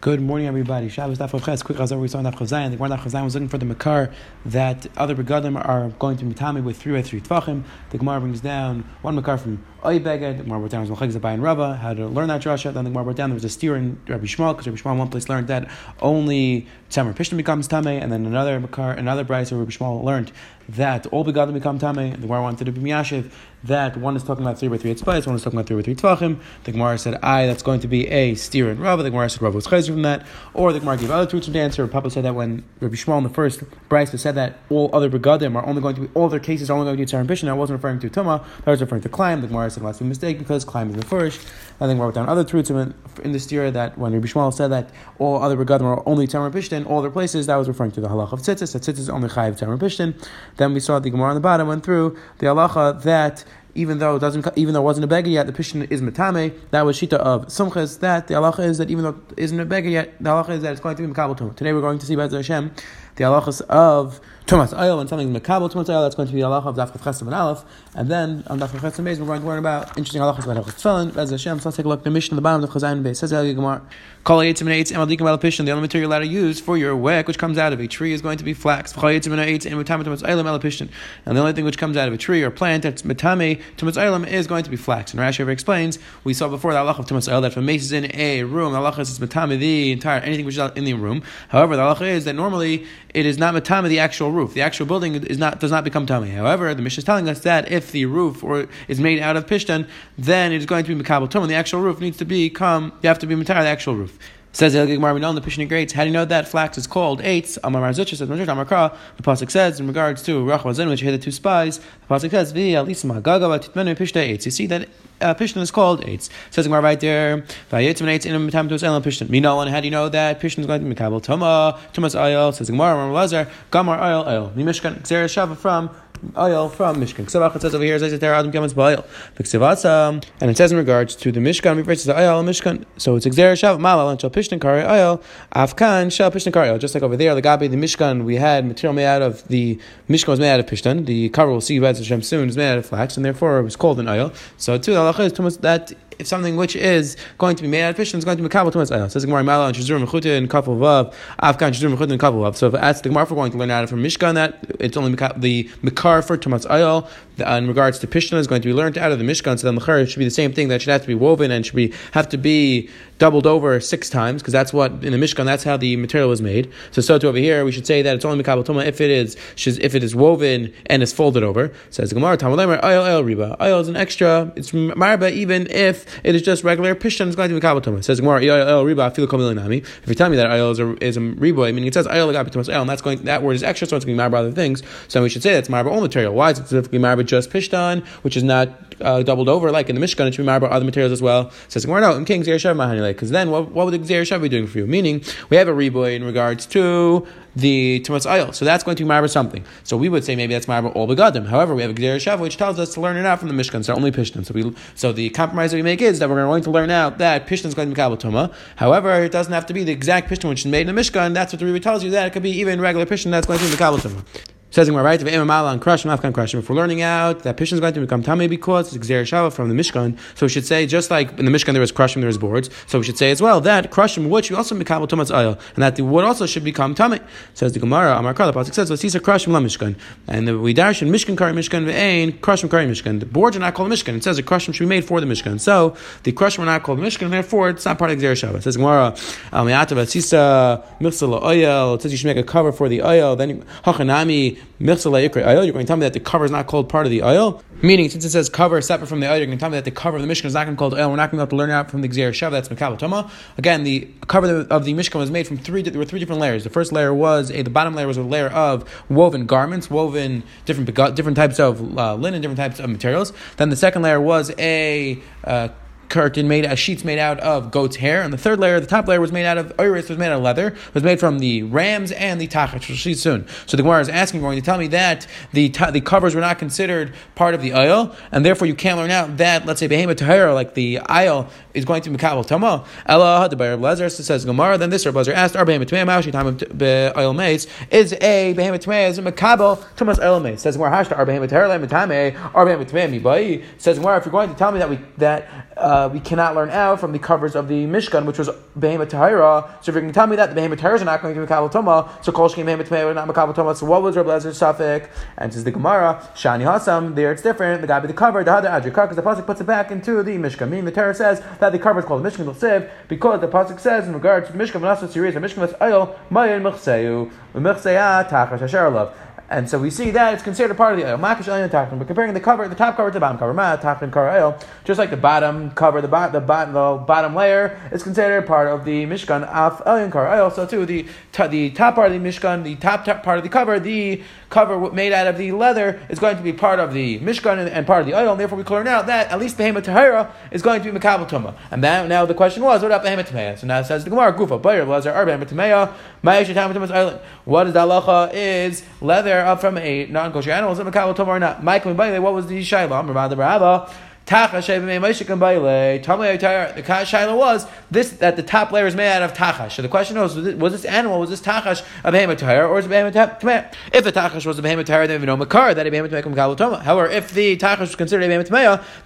Good morning, everybody. Shabbos Daf Ches. Quick Chazor. We saw Daf Chazayin. The Gemara Daf Chazayin was looking for the makar that other begadim are going to be with three by three tvachim. The Gemara brings down one makar from Oy Beged. The Gemara brought down was Malchik Zabai and Rava how to learn that drasha. Then the Gemara brought down there was a steer in Rabbi Shmuel because Rabbi Shmuel in one place learned that only Tzamer Pishtim becomes tame, and then another another brayso Rabbi Shmuel learned that all begadim become tame. The Gemara wanted to be miyashiv that one is talking about three by three etzbais, one is talking about three by three tvachim. The Gemara said, "I that's going to be a steer in Rava." The Gemara said, "Rava was chayzer from that," or the Gemara gave other truths to answer. Papa said that when Rabbi Shmuel in the first brayso said that all other begadim are only going to be all their cases are only going to be tzar and. I wasn't referring to tuma. That was referring to climb. The Gemara said, "That's a mistake because climb is the first." I think we wrote down other truths in the steer that when Rabbi Shmuel said that all other begadim are only and bishon, all other places that was referring to the halach of tzitzis. That tzitzis is only chayiv tzar and bishon. Then we saw the Gemara on the bottom went through the halacha that even though it doesn't, even though it wasn't a beggar yet, the pishin is metame. That was shita of sumchas. That the halacha is that even though it isn't a beggar yet, the halacha is that it's going to be mekabel. Today we're going to see Bez Hashem the halachas of tumas oil and something mekabel tumas oil. That's going to be the halacha of dafkat chesed and aleph. And then on dafkat chesed and we're going to learn about interesting halachas about halachas tefillin. Bez Hashem. So let's take a look. The mission on the bottom of Chazayin base says the Gemara. Kol eitzim and eitzim aldikim al pishin. The only material allowed to use for your wick, which comes out of a tree, is going to be flax. And the only thing which comes out of a tree or plant that's metame tumas oilam is going to be flax. And Rashi ever explains, we saw before the halacha of tumas oil that if a mace is in a room, the halacha is metame the entire anything which is in the room. However, the halacha is that normally it is not metame the actual roof. The actual building is not does not become tame. However, the Mishnah is telling us that if the roof or is made out of pishtan, then it is going to be mekabel tum. The actual roof needs to become you have to be entire the actual roof. Says El Gigmar, we know in the Pishni Greats. How do you know that flax is called eights? Amar Mar Zutra says. The pasuk says in regards to Rachwazin, which hit the two spies. The pasuk says, Vi alisma gaga titmenu pishta eights. You see that uh, is called eights. Says Gemara right there. Vayitzim eights in a time to us elam Pishtan. Me no one. How do you know that Pishtan is going to be Mikabel Toma? Tumas oil. Says Gemara. Amar Lazar. Gamar oil oil. Mimishkan Xer Shava from oil from Mishkan. It says over here, Adam and it says in regards to the Mishkan, refers to the oil Mishkan. So it's Xer Shav Malal and Shal Pishtan Kari oil, Afkan Shal Pishtan Kari oil. Just like over there, the Gabi, the Mishkan, we had material made out of the Mishkan was made out of Pishtan. The cover we'll see Bez Hashem soon is made out of flax, and therefore it was called an oil. So too, the halacha is that if something which is going to be made out of fish is going to be kabel tumas ayah. Says Gemara Mala and Shizur Mechute and Kafel Vav, Afghan Shizur Mechute and Kafel Vav. So if that's the Gemara for going to learn out of from Mishkan that it's only the Mikar for tumas ayah uh, in regards to Pishna is going to be learned out of the Mishkan. So the Mechar should be the same thing that should have to be woven and should be have to be doubled over six times because that's what in the Mishkan that's how the material was made. So so to over here we should say that it's only Mikabel Tuma if it is if it is woven and is folded over. Says Gemara Tamalemer Ayal El Riba. Ayel is an extra. It's Marba even if it is just regular Pishtan. It's going to be Mikabel Tuma. Says Gemara Riba. Nami. If you tell me that Ayel is a is a riba, meaning it says Ayel Gabi Tumas Ayel, and that's going that word is extra, so it's going to be Marba other things. So we should say that's Marba all material. Why is it specifically Marba just Pishtan, which is not uh, doubled over like in the Mishkan? It should be Marba other materials as well. Says Gemara no. In King's because then what, what would the Xer be doing for you? Meaning, we have a reboy in regards to the Tumas Ayil. So that's going to be Marba something. So we would say maybe that's Marba all begadim. However, we have a Gzer which tells us to learn it out from the Mishkan. So only Pishtan. So we so the compromise that we make is that we're going to learn out that Pishtan is going to be Kabbalah Tuma. However, it doesn't have to be the exact Pishtan which is made in the Mishkan. That's what the Rebbe tells you that it could be even regular Pishtan that's going to be Kabbalah Tuma. Says in right, if we're learning out that Pishon is going to become Tame because it's Xer Shava from the Mishkan, so we should say, just like in the Mishkan there was crushing, there was boards, so we should say as well that crushing which we also become Tumas oil, and that the wood also should become Tame. Says the Gemara, Amar Kala, Pasuk says, Vasisa crushing la Mishkan. And we dash in Mishkan Kari Mishkan Ve'ain, crushing Kari Mishkan. The boards are not called Mishkan. It says the crushing should be made for the Mishkan. So the crushing are not called Mishkan, and therefore it's not part of Xer Shava. Says Gemara, Al Me'ata Vasisa, Michsala oil, it says you should make a cover for the oil, then Hachanami, you're going to tell me that the cover is not called part of the oil. Meaning, since it says cover separate from the oil, you're going to tell me that the cover of the Mishkan is not going to called oil. We're not going to have to learn out from the Xer Shav, that's Mekabatoma. Again, the cover of the Mishkan was made from three, there were three different layers. The first layer was, a, the bottom layer was a layer of woven garments, woven different, different types of uh, linen, different types of materials. Then the second layer was a, uh, curtain made as sheets made out of goat's hair, and the third layer, the top layer, was made out of iris, was made out of leather, was made from the rams and the tachat, which we'll see soon. So the Gemara is asking, going to tell me that the the covers were not considered part of the oil, and therefore you can't learn out that let's say behema tahira, like the aisle is going to be mikabel tama. Ella the Bayer Lezer says Gemara. Then this Rabbi Lezer asked, "Our behema tamei maushi time of oil mace is a behema tamei is a mikabel tamas oil mace." Says Gemara hashta our behema tahira mitame our behema tamei mibai. Says Gemara if you're going to tell me that we that uh, we cannot learn out from the covers of the Mishkan, which was Behemoth Tahira. So if you're going to tell me that the Behemoth Tahira are not going to be Makabal Toma, so Kol Shkim Behemoth Tahira not Makabal Toma, so what was Rabbi Lezer Safik? And says the Gemara, Shani Hasam, there it's different, the guy with the cover, the other Adrikar, because the Pasuk puts it back into the Mishkan. Meaning the Torah says that the cover is called Mishkan L'Siv, because the Pasuk says in regards to the Mishkan V'nasa Series, the Mishkan V'nasa Mayin Mechseyu, Mechseya Tachash Asher Love. And so we see that it's considered a part of the oil. Makish oil But comparing the cover, the top cover to the bottom cover, ma tachin kar oil, just like the bottom cover, the bottom, the the bottom layer is considered part of the mishkan af oil kar oil. So too, the the top part of the mishkan, the top, top part of the cover, the cover made out of the leather is going to be part of the mishkan and, and part of the oil. And therefore, we learn out that at least behemoth tahira is going to be makabel tuma. And that, now the question was, what about behemoth tameya? So now it says the gemara gufa bayer lazar ar behemoth tameya. What is the halacha? Is leather up from a non-kosher animal? Is it makabel tuma or not? Mike, what was the shayla? Rabbi Rabba. The shaila was this that the top layer is made out of tachash. So the question was: Was this animal? Was this tachash a behemoth or was it behemoth If the tachash was a behemoth then we know makar that a behemoth toma. However, if the tachash was considered a behemoth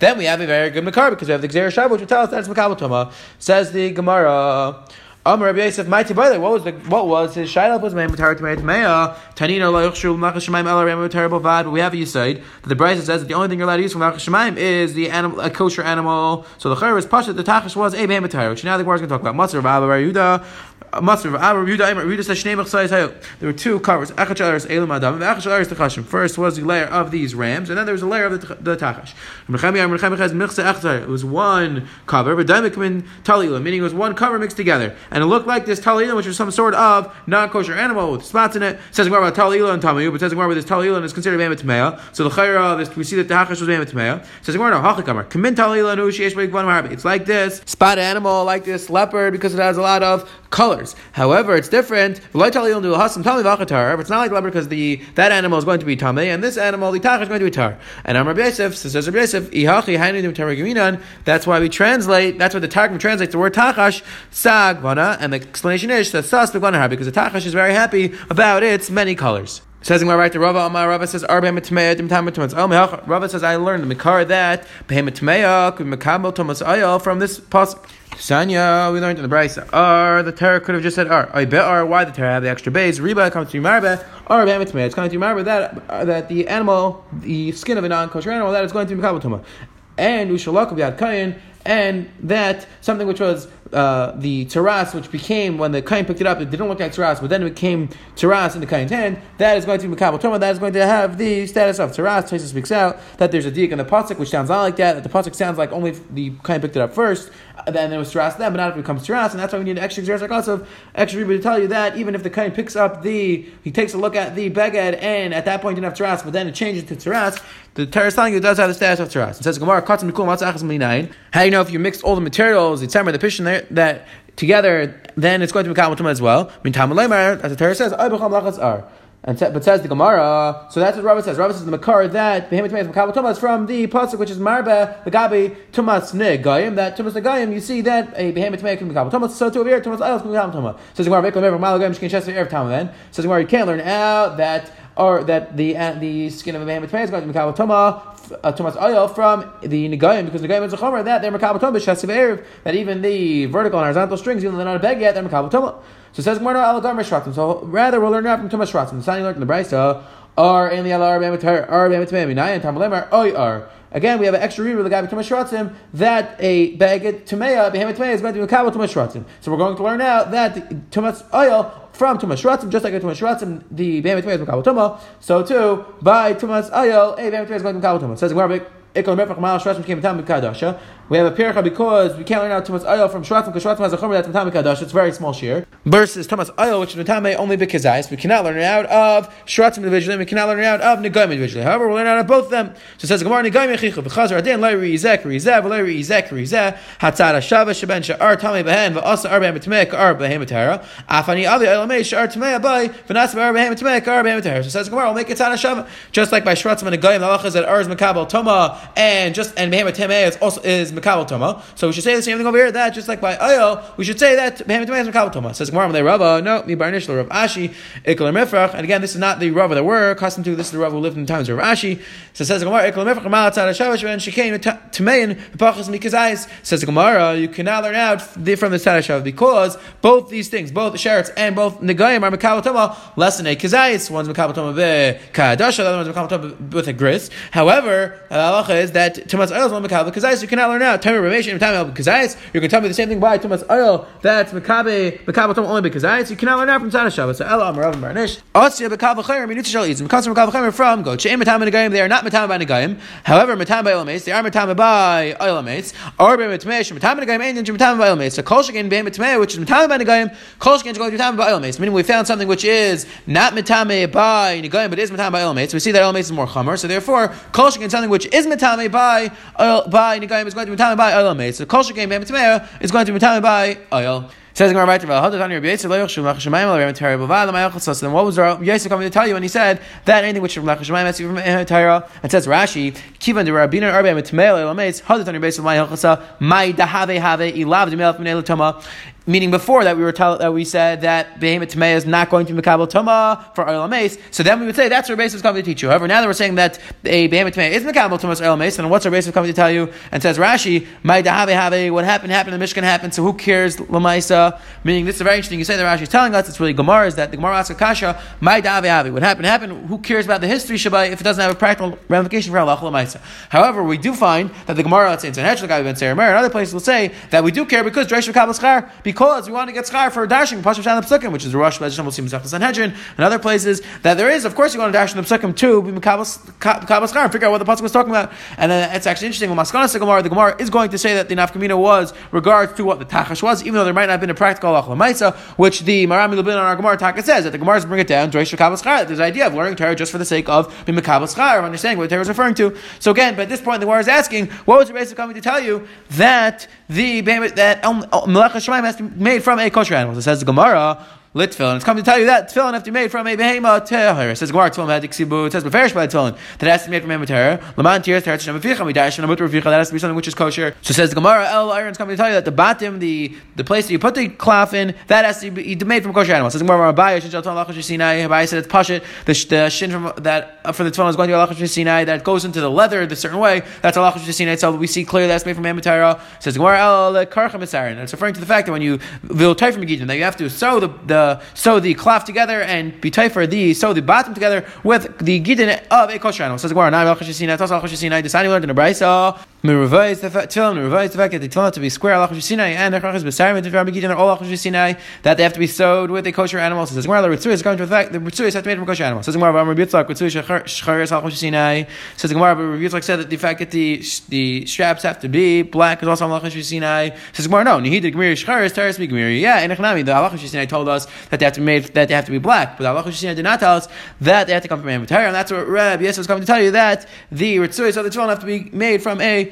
then we have a very good makar because we have the gzera shav which will tell us that it's makabel Says the Gemara. Amar Rabbi Yosef, my tibayler. What was the what was his shaila was meimu tar to meya tanino la yuchshu machas shemaim ela meimu terrible vad. But we have you said that the Brisa says that the only thing you're allowed to use from machas shemaim is the animal, a kosher animal. So the chayr is pasha. The tachash was a meimu which now the Gemara is going to talk about. Matzah Rabbi Yehuda there were two covers. First was the layer of these rams, and then there was a layer of the, tachash. It was one cover, but meaning it was one cover mixed together, and it looked like this talila, which was some sort of non-kosher animal with spots in it. it says about talila and tamayu, but says about this talila is considered behemoth tmeya. So the chayra, we see that the tachash was behemoth tmeya. Says It's like this spot animal, like this leopard, because it has a lot of colors. However, it's different. It's not like leopard because the that animal is going to be tame, and this animal, the tach, is going to be tar. And Amr Yosef says Rabbi Yosef, that's why we translate. That's why the Targum translates the word tachash sagvana, and the explanation is that sas because the tachash is very happy about its many colors. Says in my right to Rava, Amar Rava says, Ar behemet tmeya dim tam Oh, Rava says, I learned the mikar that behemet tmeya could mekabel tomas ayal from this pasuk. Sanya, we learned in the Brisa. Ar, the Torah could have just said Ar. I bet Ar, why the Torah have the extra base? Reba comes to Marbe. Ar, behemet tmeya. It's coming to Marbe that uh, that the animal, the skin of a non-kosher animal, that is going to be mekabel tuma. And Ushalak of Yad Kayin, and that something which was uh, the taras, which became when the kain picked it up, it didn't look like taras, but then it became taras in the kain's hand. That is going to be makabel. That is going to have the status of taras. Taisa speaks out that there's a dik in the pasuk which sounds not like that. That the pasuk sounds like only the kain picked it up first, then it was taras then, but not if it becomes taras, and that's why we need an extra exercise also extra ribui to tell you that even if the kain picks up the, he takes a look at the beged, and at that point didn't have taras, but then it changes to taras. The Torah is telling you does have the status of taras. It says Gemara, How do you know if you mixed all the materials, the tzemmer, the pishin there, that together, then it's going to be Kamal as well. Mean Tamallah as the Torah says, and but says the Gemara, so that's what Rabbi says. Rabbi says the Makar that Tumas from the pasuk which is Marba the Gabi Tumas Negayim. That Tumas Negayim, you see that a Behemoth Tumas can Makabal Tumas. So to over here Tumas Ayos Makabal Tumas. Says the Gemara, Bekom Ever Malagayim Erev Tam. Then says the Gemara, you can't learn out that or that the uh, the skin of a Behemoth Tumas is going to be Makabal Tumas uh, Tumas from the Negayim because Negayim is a chomer that they're Makabal Tumas Shesiv Erev that even the vertical and horizontal strings even though they're not a beg yet they're Makabal Tumas. So it says Gemara Alagar Mishratim. So rather we'll learn that from Tumas Shratim. The sign learned in the Brisa are in the Alar Bemetar are Bemetar Minayan Tamalemar Oy are. Again, we have an extra reader, the guy with Tumas Shratim that a baget Tumeya Behemet Tumeya is going to be a Kabbalah Tumas Shratim. So we're going to learn out that Tumas oil from Tumas Shratim, just like a Tumas Shratim, the Behemet Tumeya is Kabbalah Tumah. So too, by Tumas oil, a Behemet Tumeya is going to be Kabbalah Tumah. Says Gemara. We have a pircha because we can't learn out Tumas oil from Shratim because Shratim has a chomer that's Matame Kadosh. It's very small shear. Versus Tumas oil, which is Matame only Bikazais. We cannot learn it out of Shratim individually. We cannot learn it out of Negaim individually. However, we'll learn out of both of them. So it says Gemara Negaim Yechichu v'Chazar Adin Leiri Yizek Rizeh v'Leiri Yizek Rizeh Hatzara Shava Sheben Sha'ar Tame Behen v'Asa Ar Behem Tmei Ka'ar Behem Afani Avi Elamei Sha'ar Tmei Abai v'Nas Ar Behem Tmei Ka'ar Behem Tara. So it says Gemara will make it Tzara Shava just like by Shratim and Negaim the halacha is that Ar is Makabel Toma and just and Behem Tmei is also is Makabal Toma. So we should say the same thing over here. That just like by oil, we should say that Behemoth Tamei is Makabal Toma. Says Gemara, they Rava. No, mi Barnish Rav Ashi Ikal Mifrach. And again, this is not the Rava that we're accustomed to. This is the Rava who lived in the times of Rav Ashi. So says Gemara, Ikal Mifrach Malat Tzad Shavash Ben Shekain Tamein Pachas Mikazais. Says Gemara, you cannot learn out from the Tzad because both these things, both the Sherets and both Negayim are Makabal Toma less than a Kazais. One's Makabal Toma be Kadasha, the other one's Makabal Toma with a gris. However, the halacha is that Tumas Oil is one Makabal Kazais. You cannot learn out. Time of Ramation, time of Kazais. You're going to tell me the same thing by Tumas Oil that's Makabe Makabal Toma only because You cannot learn out from Tzad Shabbat. So Ella Amarav Barnish. Asya Makabal Chayim Minutza Shal Izim. Because Makabal Chayim from go. She'em Matam Negayim. They are not Matam by Negayim. However, Matam by Elamates. They are Matam by Elamates. Or by Matmei. Matam by Negayim. And Matam by Elamates. So Kol Shekin Bein Matmei, which is Matam by Negayim. Kol Shekin is going to Matam by Elamates. Meaning we found something which is not Matame by Negayim, but is Matam by Elamates. We see that Elamates is more Chomer. So therefore, Kol Shekin something which is Matame by by Negayim is going to be Matame by. So Kol Shekin Bein is going to be Matame by Oil. Says Gemara So then what was Yisrael coming to tell you when he said that anything which from Shemayim has from Torah and says Rashi Kivan de on your Yisrael Mayachal Mai Dahave Have Ilav Demelach Minei Toma Meaning before that we were told that we said that Behemoth Tamei is not going to be Makabal Toma for Oil Mace. So then we would say that's our basis coming to teach you. However, now that we're saying that a Behemoth Tamei is Makabal Toma Oil Mace, then what's our coming to tell you? And says Rashi, My Dahave Have, what happened happened, the Mishkan happened, so who cares Lamaisa? Meaning this is very interesting. You say that Rashi is telling us, it's really Gemara, is that the Gemara asks Akasha, My Dahave Have, what happened happened, who cares about the history Shabbai if it doesn't have a practical ramification for Allah Lamaisa? However, we do find that the Gemara, let's say in Sanhedrin, and other places will say that we do care because Dreish Makabal because we want to get schar for dashing Pashav Shan Psukim, which is the Rosh Bezashim will see Mizrach Sanhedrin and other places that there is. Of course, you want to dash in the Psukim too, schar and figure out what the Pasuk was talking about. And then it's actually interesting. When Maskana Gemara, the Gemara is going to say that the Nafkamina was regards to what the Tachash was, even though there might not have been a practical Allah Maisa, which the Marami Lubin on our Gemara Taka says that the Gemara is bring it down. There's the idea of learning Torah just for the sake of schar, of understanding what Torah is referring to. So again, but at this point, the Gemara is asking, what was the basis coming to tell you that the that Melech Shemaim has to made from a kosher animal? It says the Gemara. Lit tefillin. It's coming to tell you that tefillin have to be made from a behema. It says Gemara tefillin had ksibu. It says beferish by tefillin that has to be made from a tehir. Laman tiras teretz shem avicha midash and amutar avicha. That has to be something which is kosher. So says the Gemara El Iron's coming to tell you that the batim, the the place that you put the cloth in, that has to be made from kosher animals. Says Gemara Rabbi Shin Jalton Lachash Sinai. Rabbi said it's pashit. The, the shin from that uh, for the tefillin is going to be Lachash Sinai. That goes into the leather the certain way. That's Lachash Sinai. So we see clearly that's made from Emetara. Says Gemara El Karcha Misarin. It's referring to the fact that when you vil from Gidin, that you have to sew the the Uh, sew the cloth together and be for the sew the bottom together with the gidin of a kosher animal. Says the Gemara, "Na'am al chashisina, tos al chashisina." Deciding learned in a brayso. Meruvayis the tefillin, meruvayis the fact that the tefillin to be square al chashisina and echach is besar mit rabbi gidin all al chashisina that they have to be sewed with a kosher animal. Says Gemara, the ritzui is going to the fact the ritzui have to be made from kosher animal. Says Gemara, Rabbi Yitzchak ritzui shcharis al chashisina. Says Gemara, Rabbi Yitzchak said that the fact that the the straps have to be black is also al chashisina. Says the Gemara, no, nihid the gemiri shcharis teres be gemiri. Yeah, in Echnami the al chashisina told us that they have to be made that they have to be black. But Allah did not tell us that they have to come from a and that's what Reb Yosef is coming to tell you that the ritzuyos of the tefillin have to be made from a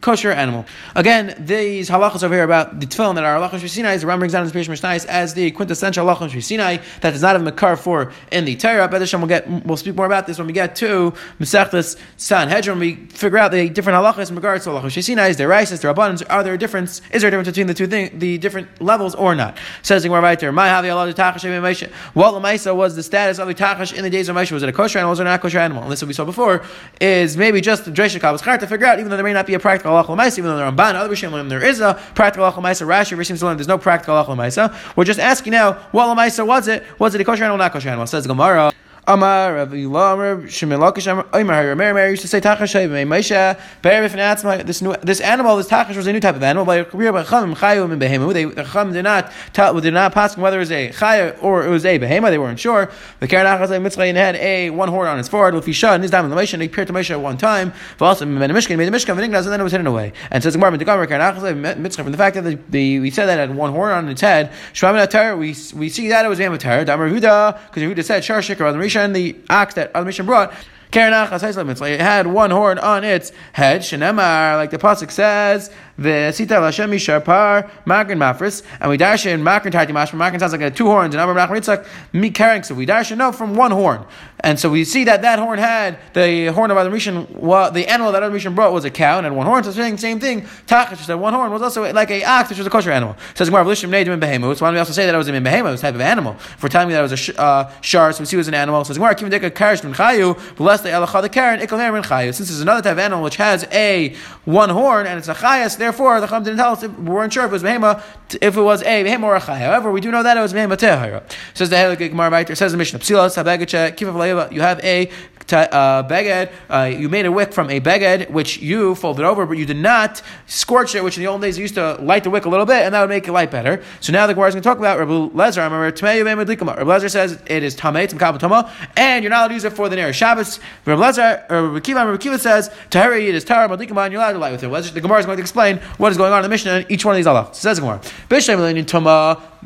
kosher animal. Again, these halachas over here about the tefillin that are halachas Sinai, the Ram brings down in Pirish Mishnais as the quintessential halachas Sinai that does not have makar for in the Torah. But we'll get we'll speak more about this when we get to Masechtas Sanhedrin. We figure out the different halachas in regards to halachas Sinai, their rices, their abundance. Are there a difference? Is there a difference between the two things, the different levels, or not? Says the right there. My havi Allah tachash What was the status of the tachash in the days of Moshe? Was it a kosher animal? Was it not a kosher animal? And this what we saw before is maybe just the dresha kabbalah to figure out, even though there may not be a practical halacha even though the Ramban, other learn there is a practical halacha ma'isa. Rashi Rishim there's no practical halacha. We're just asking now, what ma'isa was it? Was it a kosher animal, not kosher animal? Says Gemara. Amar Rav Yilam Shimon Lakish Amar Mary Mary used to say Tachashay Moshe. Be'er this new this animal this Tachash was a new type of animal. By Chacham Chayim and Behema they the Chacham did not tell did not pass whether it was a Chaya or it was a Behema they weren't sure. The Karen Achaz Mitzrayin had a one horn on his forehead. With Fisha and his diamond the Moshe and he appeared to Moshe at one time but also made a Mishkan made the Mishkan and then it was hidden away. And says Gemara Karen Achaz Mitzrayim from the fact that the, the we said that it had one horn on its head. Shvamin we we see that it was Amatar Damar Huda because Huda said Shar Shikar on the And the ox that Misha brought It had one horn on its head. Shenemar, like the pasuk says, the sita Hashem Sharpar Makrin Mafris, and we dash in Makrin Tati Mashma. Makrin sounds like a two horns, and Amar Nachman mi carrying. So we dash in no from one horn, and so we see that that horn had the horn of Adam Rishon. Well, the animal that Adam Rishon brought was a cow and had one horn. So saying same thing. Tachash said one horn was also like a ox, which was a kosher animal. says Gemara V'lishim Neidim in Behemoth. So why do we also say that it was a Behemoth type of animal? For telling me that it was a sh- uh, shar, so we see it was an animal. So Gemara Kim Deka Karish Ben Chayu, bless Since there's another type of animal which has a one horn and it's a chayas, therefore the Chum didn't tell us if we weren't sure if it was behema, if it was a behema or a chay. However, we do know that it was behema tehira. Says the Helik Gemara Says the Mishnah. Psilas habegacha You have a uh, beged, uh, you made a wick from a beged which you folded over, but you did not scorch it, which in the old days you used to light the wick a little bit, and that would make it light better. So now the Gemara is going to talk about Rabbi Lezer. I remember Rabbi Lezer says it is tamei, mkabel and you're not allowed to use it for the near Shabbos. Rabbi Lezer, or Rabbi Kiva, Rabbi Kiva says tahari it is tar madlikama, you're allowed to light with it. The Gemara is going to explain what is going on in the Mishnah in each one of these Allah. Says the Gemara.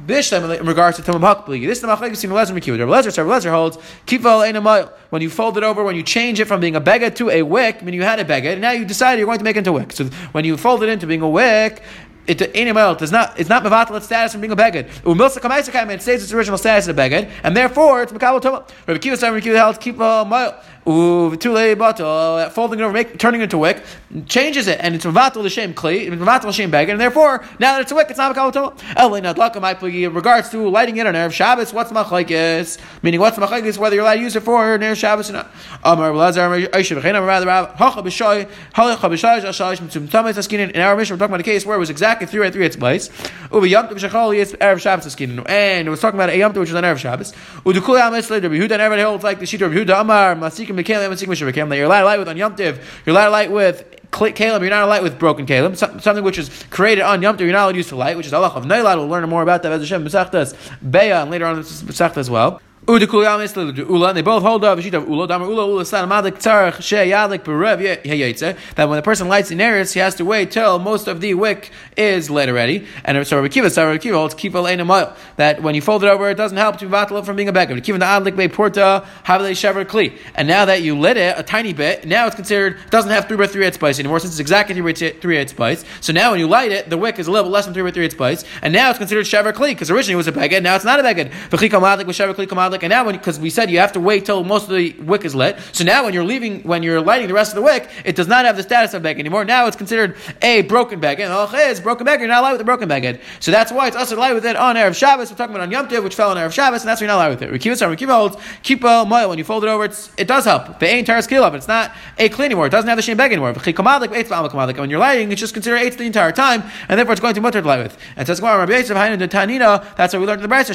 Bishem tuma in regards to tumah hakbli. This is the machlekes between Lezer and Kiva. Lezer, Rabbi Lezer holds kifa when you fold it over, when you change it from being a beged to a wick, I mean you had a beged, and now you decided you're going to make it into a wick. So when you fold it into being a wick, it does not it's not mevatel its status from being a beged. Umilsa kamaisa it stays its original status as a beged, and therefore it's mekabel tuma. Rabbi Kiva said, Rabbi Kiva held keep uh, a mile. Uvtule batal, uh, folding it over, make, turning it into wick, changes it, and it's mevatel the same kli, mevatel shem beged, and therefore now that it's a wick, it's not mekabel tuma. Elay nadlaka my in regards to lighting it on erev Shabbos, what's machlekes? Meaning what's machlekes? Whether you're allowed to use it for erev Shabbos or not. Amar Lazar, Aisha v'chein rather hacha b'shoy, hacha b'shoy, ashayish mitzum tamis askinin. In our mission, we're talking about a case where it was exactly its place. Uvi yom b'shachol yes erev Shabbos askinin, and it was talking about a yom which is on erev Shabbos. Holds like the sheet of Yehuda Amar masik masikim mekalim masikim mishavakim that you're allowed light with on Yom Tiv, you're allowed light with Kalim, you're not allowed with broken Kalim. Something which is created on Yom Tov, you're not allowed to use to light, which is Allah of Nailad. We'll learn more about that as Hashem Besachtas, Beya, and later on in as well. They both hold up sheet of ula. Damar ula ula san madik tzarich she yalik berev yeyetze. That when the person lights in eris, he has to wait till most of the wick is lit already. And so Rabbi Kiva, so Rabbi Kiva holds kiva leina mile. That when you fold it over, it doesn't help to vatal from being a beggar. Kiva the adlik be porta havale shever kli. And now that you lit it a tiny bit, now it's considered doesn't have three by three eight spice anymore since it's exactly three by three eight spice. So now when you light it, the wick is a little less than three by three eight spice, and now it's considered shever kli because originally it was a beggar. Now it's not a beggar. V'chi kamadlik with shever kli kamadlik and now because we said you have to wait till most of the wick is lit. So now when you're leaving, when you're lighting the rest of the wick, it does not have the status of beged anymore. Now it's considered a broken beged. And oh, it's broken beged. You're not allowed with a broken beged. So that's why it's also allowed with it on erev Shabbos. We're talking about on Yom Tov, which fell on erev Shabbos, and that's why you're not allowed with it. Rikiva Rikiva holds keep a mile when you fold it over. it does help. The ain't entire skill up. It's not a clean anymore. It doesn't have the same beged anymore. When you're lighting, it's just considered eight the entire time, and therefore it's going to mutter to light with. And says that's what we learned in the Brisa.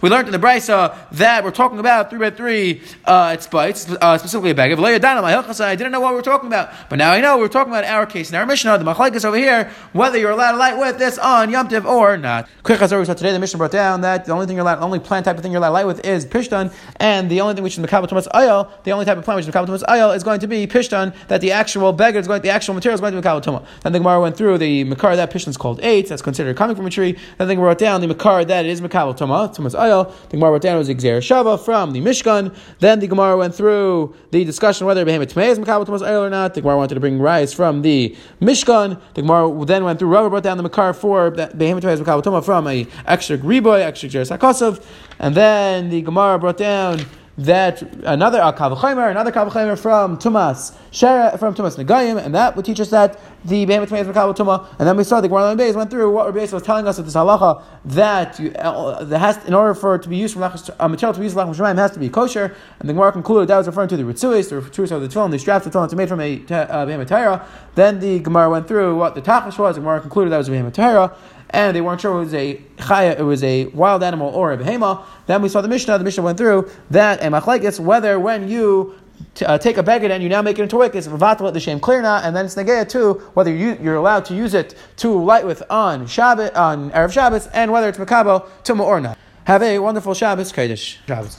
We learned in the Brisa that we're talking about three by three uh, it bites, uh, specifically a bag of I didn't know what we were talking about, but now I know we're talking about our case in our Mishnah. The machlek is over here whether you're allowed to light with this on Yom Tiv or not. Quick as saw today, the Mishnah brought down that the only thing you're allowed, the only plant type of thing you're allowed to light with is pishtan, and the only thing which is mekabel tumas oil, the only type of plant which is mekabel tumas oil is going to be pishtan. That the actual beggar is going, the actual material is going to be tuma. Then the Gemara went through the makar that pishtan is called eight. That's considered coming from a tree. Then the Gemara wrote down the makar that is mekabel tuma, tumas oil. The Gemara wrote down was exer shava from the Mishkan. Then the Gemara went through the discussion whether Behemoth Tmei is Makabal Tumas Oil or not. The Gemara wanted to bring rice from the Mishkan. The Gemara then went through Rubber brought down the Makar for Behemoth Tmei is Makabal from a extra Griboy, extra Jeres HaKosov. And then the Gemara brought down that another uh, kavachimer, another kavachimer from Tumas Shera, from Tumas Negayim, and that would teach us that the behemoth is makabel tuma. And then we saw the Gemara Beis went through what Rabbi was telling us that this halacha that you, uh, that has in order for it to be used from a material to be used for lachim has to be kosher. And the Gemara concluded that was referring to the ritzuis, the ritzuis of the tefillin, the straps of the tefillin made from a uh, behemoth Then the Gemara went through what the tachash was. The Gemara concluded that was a behemoth and they weren't sure it was a chaya, it was a wild animal or a behema. Then we saw the Mishnah. The Mishnah went through that a machlekes whether when you to, uh, take a beged and you now make it into a wick, it's vatal the shame clear not, and then it's negaya too, whether you, you're allowed to use it to light with on Shabbat, on Erev Shabbos, and whether it's makabo, tumah or not. Have a wonderful Shabbos, Kodesh Shabbos.